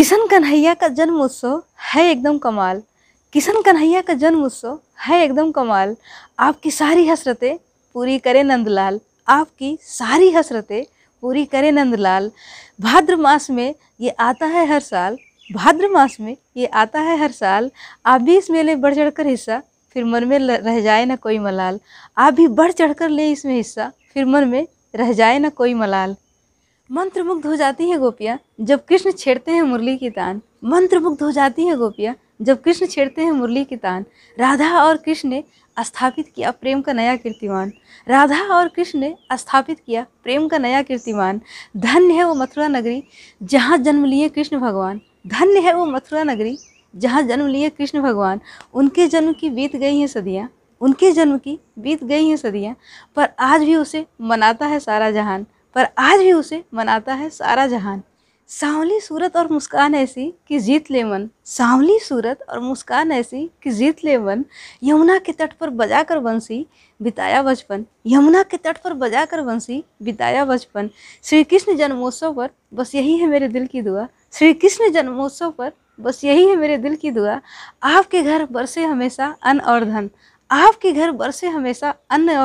किशन कन्हैया का जन्म उत्सव है एकदम कमाल। किशन कन्हैया का जन्म उत्सव है एकदम कमाल। आपकी सारी हसरतें पूरी करे नंदलाल। आपकी सारी हसरतें पूरी करे नंदलाल। भाद्र मास में ये आता है हर साल। भाद्र मास में ये आता है हर साल। आप भी इस मेले बढ़ चढ़ कर हिस्सा, फिर मन में रह जाए ना कोई मलाल। आप भी बढ़ चढ़ कर ले इसमें हिस्सा, फिर मन में रह जाए ना कोई मलाल। मंत्रमुग्ध हो जाती हैं गोपियाँ जब कृष्ण छेड़ते हैं मुरली की तान। मंत्रमुग्ध हो जाती हैं गोपियाँ जब कृष्ण छेड़ते हैं मुरली की तान। राधा और कृष्ण ने स्थापित किया प्रेम का नया कीर्तिमान। राधा और कृष्ण ने स्थापित किया प्रेम का नया कीर्तिमान। धन्य है वो मथुरा नगरी जहाँ जन्म लिए कृष्ण भगवान। धन्य है वो मथुरा नगरी जहाँ जन्म लिए कृष्ण भगवान। उनके जन्म की बीत गई हैं सदियाँ। उनके जन्म की बीत गई हैं सदियाँ। पर आज भी उसे मनाता है सारा जहान। पर आज भी उसे मनाता है सारा जहान। सांवली सूरत और मुस्कान ऐसी कि जीत ले मन। सांवली सूरत और मुस्कान ऐसी कि जीत ले मन। यमुना के तट पर बजा कर बंसी, बिताया बचपन। यमुना के तट पर बजा कर बंसी, बिताया बचपन। श्री कृष्ण जन्मोत्सव पर बस यही है मेरे दिल की दुआ। श्री कृष्ण जन्मोत्सव पर बस यही है मेरे दिल की दुआ। आपके घर बरसे हमेशा अन्न और धन। आपके घर बरसे हमेशा अन्न और